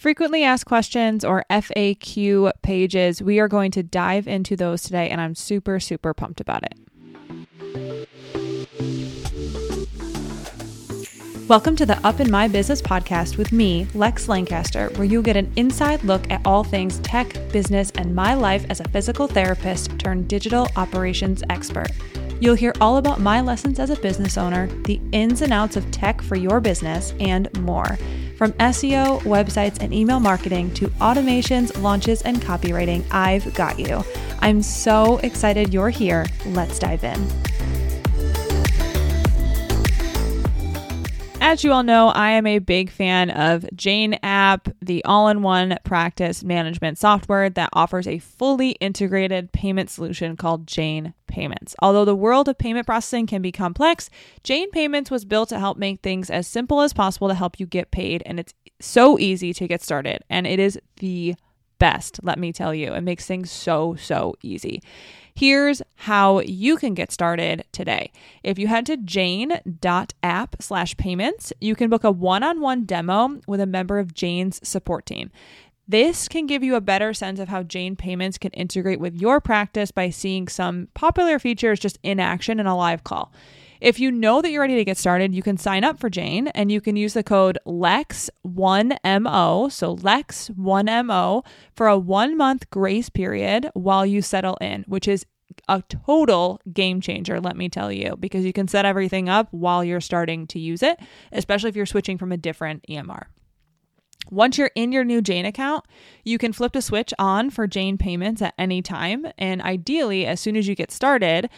frequently asked questions or FAQ pages. We are going to dive into those today, and I'm super, super pumped about it. Welcome to the Up in My Business podcast with me, Lex Lancaster, where you'll get an inside look at all things tech, business, and my life as a physical therapist turned digital operations expert. You'll hear all about my lessons as a business owner, the ins and outs of tech for your business, and more. From SEO, websites, and email marketing to automations, launches, and copywriting, I've got you. I'm so excited you're here. Let's dive in. As you all know, I am a big fan of Jane app, the all in one practice management software that offers a fully integrated payment solution called Jane Payments. Although the world of payment processing can be complex, Jane Payments was built to help make things as simple as possible to help you get paid. And it's so easy to get started. And it is the best, let me tell you. It makes things so, so easy. Here's how you can get started today. If you head to jane.app slash payments, you can book a one on one demo with a member of Jane's support team. This can give you a better sense of how Jane Payments can integrate with your practice by seeing some popular features just in action in a live call. If you know that you're ready to get started, you can sign up for Jane and you can use the code LEX1MO, so LEX1MO, for a one month grace period while you settle in, which is a total game changer, let me tell you, because you can set everything up while you're starting to use it, especially if you're switching from a different EMR. Once you're in your new Jane account, you can flip the switch on for Jane payments at any time. And ideally, as soon as you get started,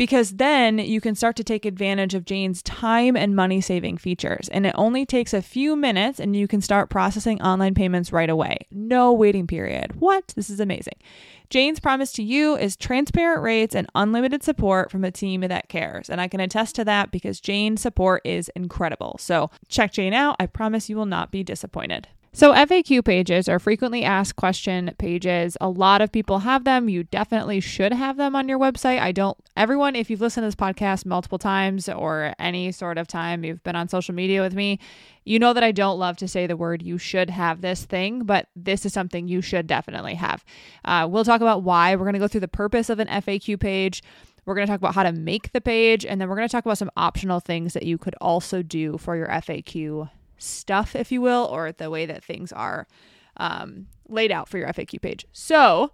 because then you can start to take advantage of Jane's time and money saving features. And it only takes a few minutes and you can start processing online payments right away. No waiting period. What? This is amazing. Jane's promise to you is transparent rates and unlimited support from a team that cares. And I can attest to that because Jane's support is incredible. So check Jane out. I promise you will not be disappointed. So, FAQ pages are frequently asked question pages. A lot of people have them. You definitely should have them on your website. I don't, everyone, if you've listened to this podcast multiple times or any sort of time you've been on social media with me, you know that I don't love to say the word you should have this thing, but this is something you should definitely have. Uh, we'll talk about why. We're going to go through the purpose of an FAQ page. We're going to talk about how to make the page, and then we're going to talk about some optional things that you could also do for your FAQ stuff, if you will, or the way that things are um, laid out for your FAQ page. So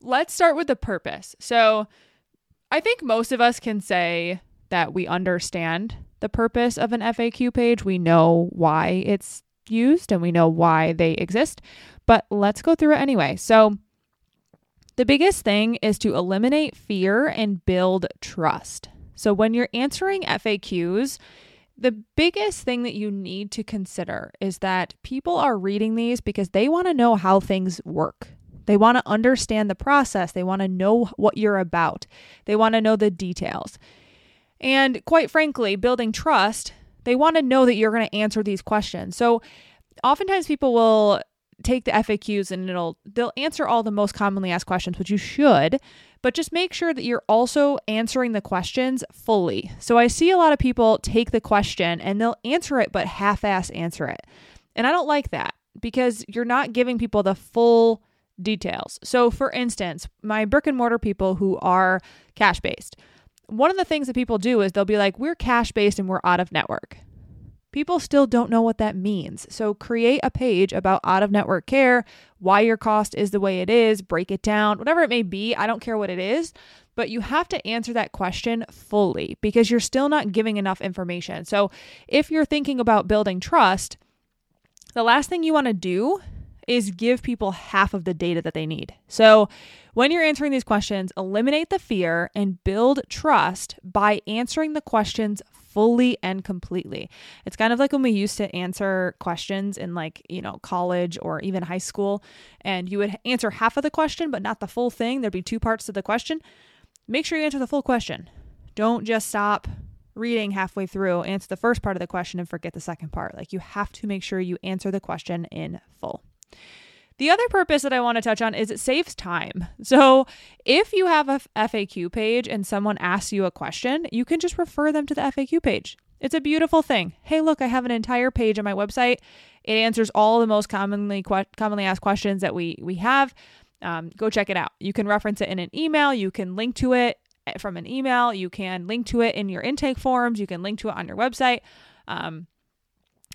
let's start with the purpose. So I think most of us can say that we understand the purpose of an FAQ page. We know why it's used and we know why they exist, but let's go through it anyway. So the biggest thing is to eliminate fear and build trust. So when you're answering FAQs, the biggest thing that you need to consider is that people are reading these because they want to know how things work. They want to understand the process. They want to know what you're about. They want to know the details. And quite frankly, building trust, they want to know that you're going to answer these questions. So oftentimes people will take the FAQs and it'll they'll answer all the most commonly asked questions, which you should, but just make sure that you're also answering the questions fully. So I see a lot of people take the question and they'll answer it but half-ass answer it. And I don't like that because you're not giving people the full details. So for instance, my brick and mortar people who are cash based, one of the things that people do is they'll be like, we're cash based and we're out of network. People still don't know what that means. So create a page about out of network care, why your cost is the way it is, break it down, whatever it may be. I don't care what it is, but you have to answer that question fully because you're still not giving enough information. So if you're thinking about building trust, the last thing you want to do is give people half of the data that they need. So, when you're answering these questions, eliminate the fear and build trust by answering the questions fully and completely. It's kind of like when we used to answer questions in like, you know, college or even high school, and you would answer half of the question, but not the full thing. There'd be two parts to the question. Make sure you answer the full question. Don't just stop reading halfway through, answer the first part of the question and forget the second part. Like you have to make sure you answer the question in full. The other purpose that I want to touch on is it saves time. So, if you have a FAQ page and someone asks you a question, you can just refer them to the FAQ page. It's a beautiful thing. Hey, look, I have an entire page on my website. It answers all the most commonly commonly asked questions that we we have. Um, go check it out. You can reference it in an email. You can link to it eh, from an email. You can link to it in your intake forms. You can link to it on your website. Um,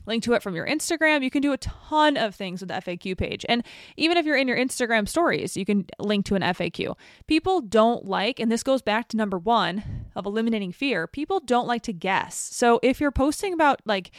link to it from your Instagram. You can do a ton of things with the FAQ page. And even if you're in your Instagram stories, you can link to an FAQ. People don't like, and this goes back to number one of eliminating fear, people don't like to guess. So if you're posting about, like,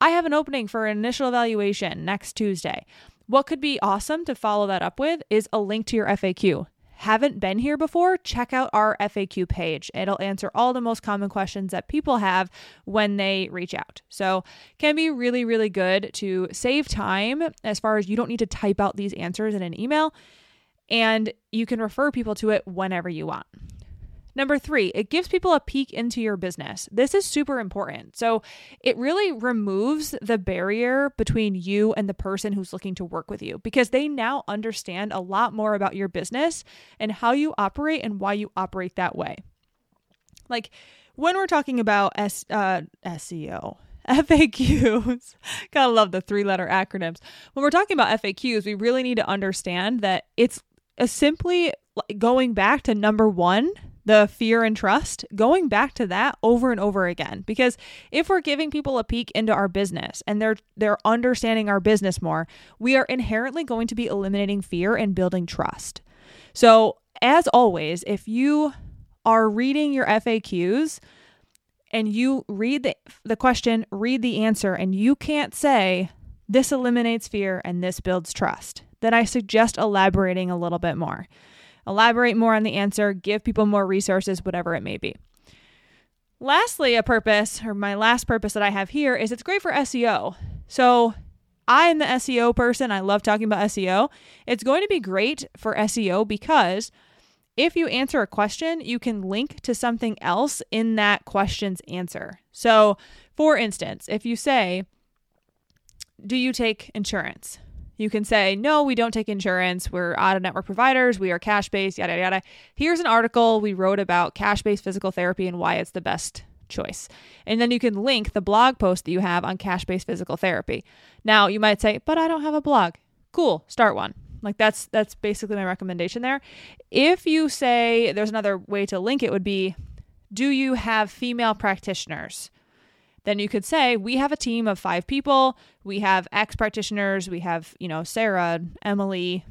I have an opening for an initial evaluation next Tuesday, what could be awesome to follow that up with is a link to your FAQ haven't been here before, check out our FAQ page. It'll answer all the most common questions that people have when they reach out. So, can be really really good to save time as far as you don't need to type out these answers in an email and you can refer people to it whenever you want. Number three, it gives people a peek into your business. This is super important. So it really removes the barrier between you and the person who's looking to work with you because they now understand a lot more about your business and how you operate and why you operate that way. Like when we're talking about S, uh, SEO, FAQs. Gotta love the three letter acronyms. When we're talking about FAQs, we really need to understand that it's simply going back to number one the fear and trust, going back to that over and over again. Because if we're giving people a peek into our business and they're they're understanding our business more, we are inherently going to be eliminating fear and building trust. So, as always, if you are reading your FAQs and you read the, the question, read the answer, and you can't say, this eliminates fear and this builds trust, then I suggest elaborating a little bit more elaborate more on the answer, give people more resources, whatever it may be. Lastly, a purpose, or my last purpose that I have here, is it's great for SEO. So I am the SEO person. I love talking about SEO. It's going to be great for SEO because if you answer a question, you can link to something else in that question's answer. So, for instance, if you say, Do you take insurance? You can say, no, we don't take insurance. We're out of network providers. We are cash based, yada, yada. Here's an article we wrote about cash based physical therapy and why it's the best choice. And then you can link the blog post that you have on cash based physical therapy. Now, you might say, but I don't have a blog. Cool, start one. Like that's that's basically my recommendation there. If you say there's another way to link it would be do you have female practitioners? Then you could say we have a team of five people. We have X practitioners. We have, you know, Sarah, Emily,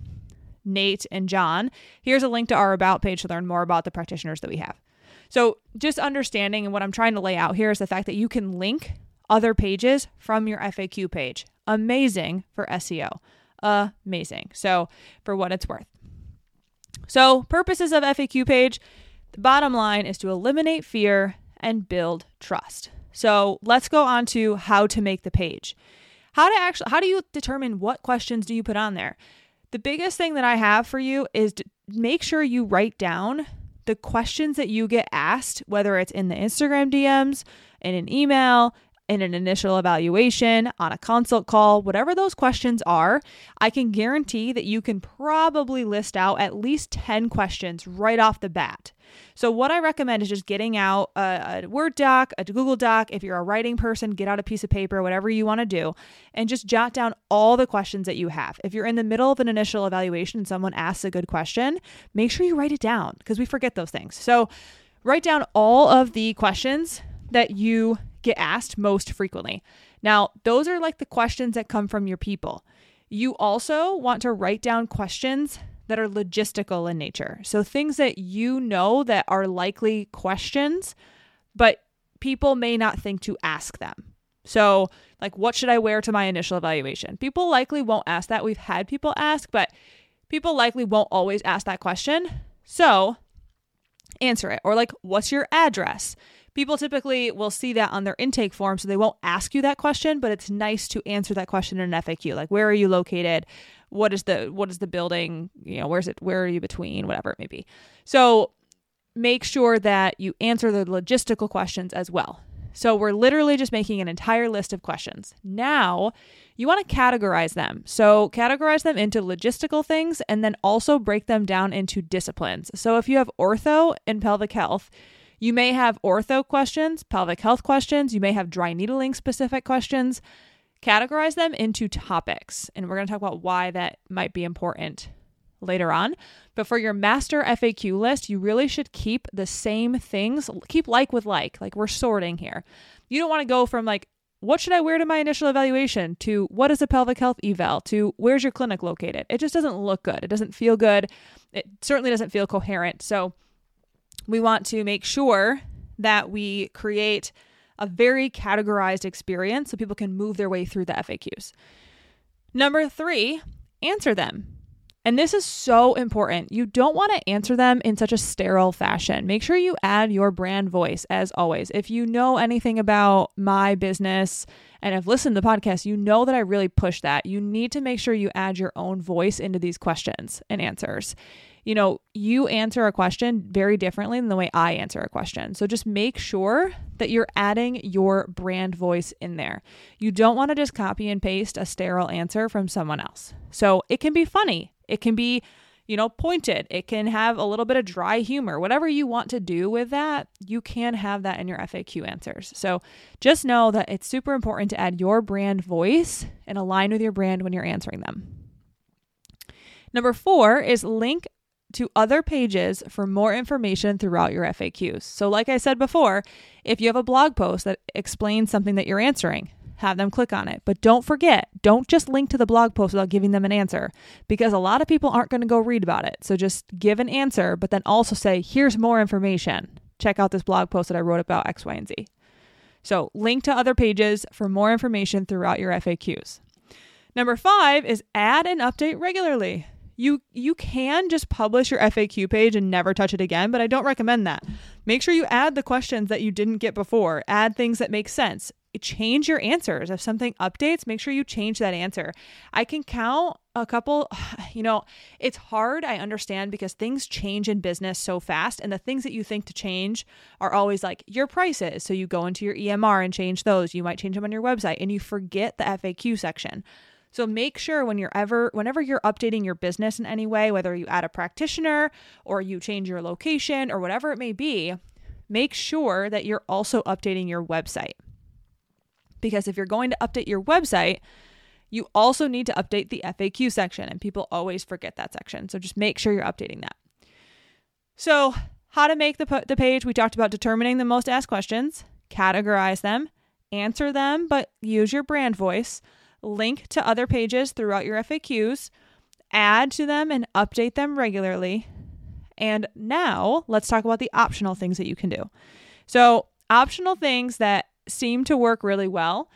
Nate, and John. Here's a link to our About page to learn more about the practitioners that we have. So, just understanding and what I'm trying to lay out here is the fact that you can link other pages from your FAQ page. Amazing for SEO. Amazing. So, for what it's worth. So, purposes of FAQ page, the bottom line is to eliminate fear and build trust. So let's go on to how to make the page. How to actually how do you determine what questions do you put on there? The biggest thing that I have for you is to make sure you write down the questions that you get asked, whether it's in the Instagram DMs, in an email, in an initial evaluation, on a consult call, whatever those questions are, I can guarantee that you can probably list out at least 10 questions right off the bat. So, what I recommend is just getting out a, a, Word doc, a Google Doc. If you're a writing person, get out a piece of paper, whatever you want to do, and just jot down all the questions that you have. If you're in the middle of an initial evaluation and someone asks a good question, make sure you write it down because we forget those things. So, write down all of the questions that you get asked most frequently. Now, those are like the questions that come from your people. You also want to write down questions that are logistical in nature. So things that you know that are likely questions, but people may not think to ask them. So, like, what should I wear to my initial evaluation? People likely won't ask that. We've had people ask, but people likely won't always ask that question. So, answer it. Or, like, what's your address? People typically will see that on their intake form, so they won't ask you that question, but it's nice to answer that question in an FAQ. Like, where are you located? what is the what is the building? You know where's it where are you between? whatever it may be. So make sure that you answer the logistical questions as well. So we're literally just making an entire list of questions. Now you want to categorize them. So categorize them into logistical things and then also break them down into disciplines. So if you have ortho and pelvic health you may have ortho questions pelvic health questions you may have dry needling specific questions categorize them into topics. And we're going to talk about why that might be important later on. But for your master FAQ list, you really should keep the same things, keep like with like, like we're sorting here. You don't want to go from like, what should I wear to my initial evaluation to what is a pelvic health eval to where's your clinic located? It just doesn't look good. It doesn't feel good. It certainly doesn't feel coherent. So we want to make sure that we create a very categorized experience so people can move their way through the FAQs. Number three, answer them. And this is so important. You don't want to answer them in such a sterile fashion. Make sure you add your brand voice as always. If you know anything about my business and have listened to the podcast, you know that I really push that. You need to make sure you add your own voice into these questions and answers you know, you answer a question very differently than the way I answer a question. So just make sure that you're adding your brand voice in there. You don't want to just copy and paste a sterile answer from someone else. So it can be funny, it can be you know, pointed. It can have a little bit of dry humor. Whatever you want to do with that, you can have that in your FAQ answers. So just know that it's super important to add your brand voice and align with your brand when you're answering them. Number four is link to other pages for more information throughout your FAQs. So, like I said before, if you have a blog post that explains something that you're answering, have them click on it. But don't forget, don't just link to the blog post without giving them an answer because a lot of people aren't going to go read about it. So just give an answer, but then also say, here's more information. Check out this blog post that I wrote about X, Y, and Z. So link to other pages for more information throughout your FAQs. Number five is add and update regularly. You you can just publish your FAQ page and never touch it again, but I don't recommend that. Make sure you add the questions that you didn't get before. Add things that make sense. Change your answers. If something updates, make sure you change that answer. I can count a couple, you know, it's hard, I understand, because things change in business so fast. And the things that you think to change are always like your prices. So you go into your EMR and change those. You might change them on your website and you forget the FAQ section. So make sure when you're ever whenever you're updating your business in any way, whether you add a practitioner or you change your location or whatever it may be, make sure that you're also updating your website. Because if you're going to update your website, you also need to update the FAQ section and people always forget that section. So just make sure you're updating that. So, how to make the, the page, we talked about determining the most asked questions, categorize them, answer them, but use your brand voice link to other pages throughout your FAQs, add to them and update them regularly. And now let's talk about the optional things that you can do. So, optional things that seem to work really well,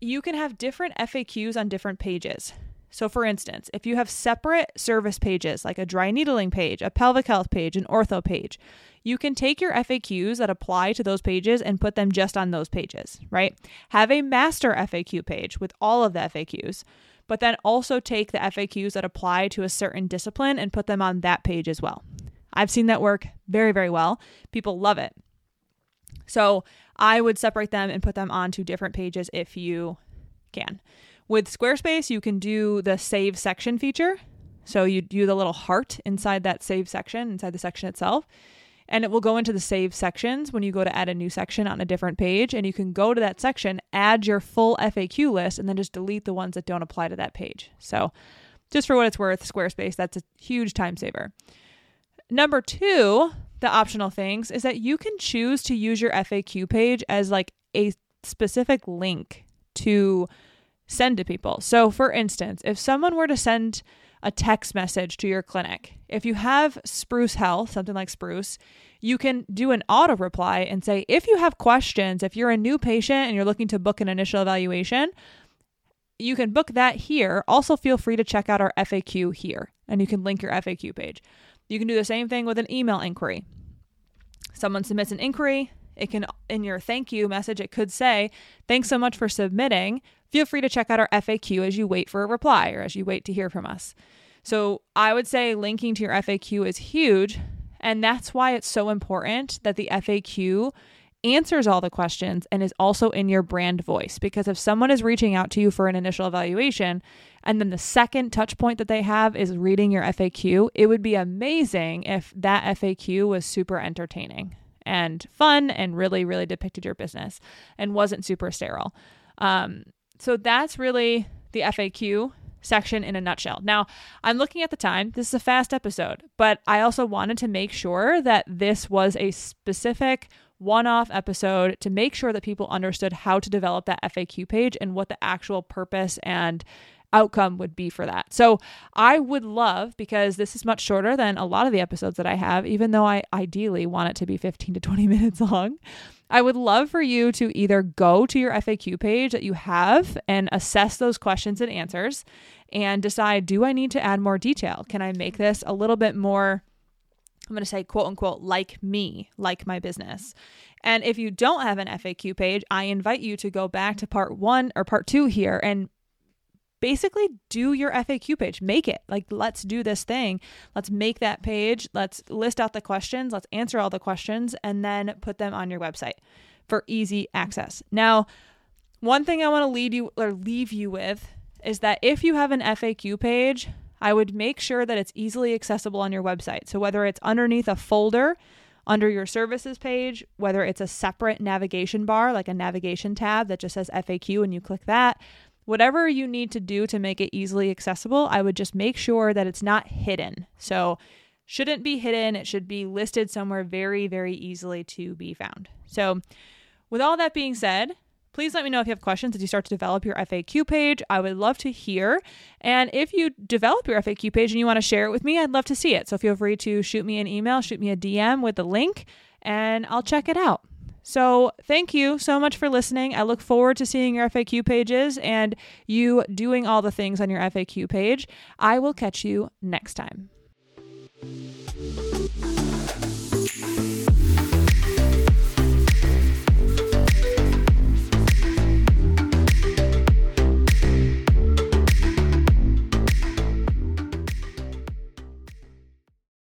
you can have different FAQs on different pages. So, for instance, if you have separate service pages like a dry needling page, a pelvic health page, an ortho page, you can take your FAQs that apply to those pages and put them just on those pages, right? Have a master FAQ page with all of the FAQs, but then also take the FAQs that apply to a certain discipline and put them on that page as well. I've seen that work very, very well. People love it. So I would separate them and put them onto different pages if you can. With Squarespace, you can do the save section feature. So you do the little heart inside that save section, inside the section itself. And it will go into the save sections when you go to add a new section on a different page. And you can go to that section add your full faq list and then just delete the ones that don't apply to that page. So just for what it's worth squarespace that's a huge time saver. Number two the optional things is that you can choose to use your faq page as like a specific link to send to people so for instance if someone were to send a text message to your clinic. If you have Spruce Health, something like Spruce, you can do an auto reply and say, if you have questions, if you're a new patient and you're looking to book an initial evaluation, you can book that here. Also, feel free to check out our FAQ here and you can link your FAQ page. You can do the same thing with an email inquiry. Someone submits an inquiry, it can, in your thank you message, it could say, Thanks so much for submitting. Feel free to check out our FAQ as you wait for a reply or as you wait to hear from us. So I would say linking to your FAQ is huge. And that's why it's so important that the FAQ answers all the questions and is also in your brand voice. Because if someone is reaching out to you for an initial evaluation, and then the second touch point that they have is reading your FAQ, it would be amazing if that FAQ was super entertaining and fun and really, really depicted your business and wasn't super sterile. Um, so that's really the FAQ section in a nutshell. Now, I'm looking at the time. This is a fast episode, but I also wanted to make sure that this was a specific one off episode to make sure that people understood how to develop that FAQ page and what the actual purpose and outcome would be for that. So I would love, because this is much shorter than a lot of the episodes that I have, even though I ideally want it to be 15 to 20 minutes long. I would love for you to either go to your FAQ page that you have and assess those questions and answers and decide do I need to add more detail? Can I make this a little bit more? I'm going to say, quote unquote, like me, like my business. And if you don't have an FAQ page, I invite you to go back to part one or part two here and basically do your FAQ page. Make it. Like, let's do this thing. Let's make that page. Let's list out the questions. Let's answer all the questions and then put them on your website for easy access. Now, one thing I want to lead you or leave you with is that if you have an FAQ page, I would make sure that it's easily accessible on your website. So whether it's underneath a folder under your services page, whether it's a separate navigation bar, like a navigation tab that just says FAQ and you click that, whatever you need to do to make it easily accessible, I would just make sure that it's not hidden. So, shouldn't be hidden. It should be listed somewhere very, very easily to be found. So, with all that being said, please let me know if you have questions as you start to develop your FAQ page. I would love to hear. And if you develop your FAQ page and you want to share it with me, I'd love to see it. So feel free to shoot me an email, shoot me a DM with the link, and I'll check it out. So, thank you so much for listening. I look forward to seeing your FAQ pages and you doing all the things on your FAQ page. I will catch you next time.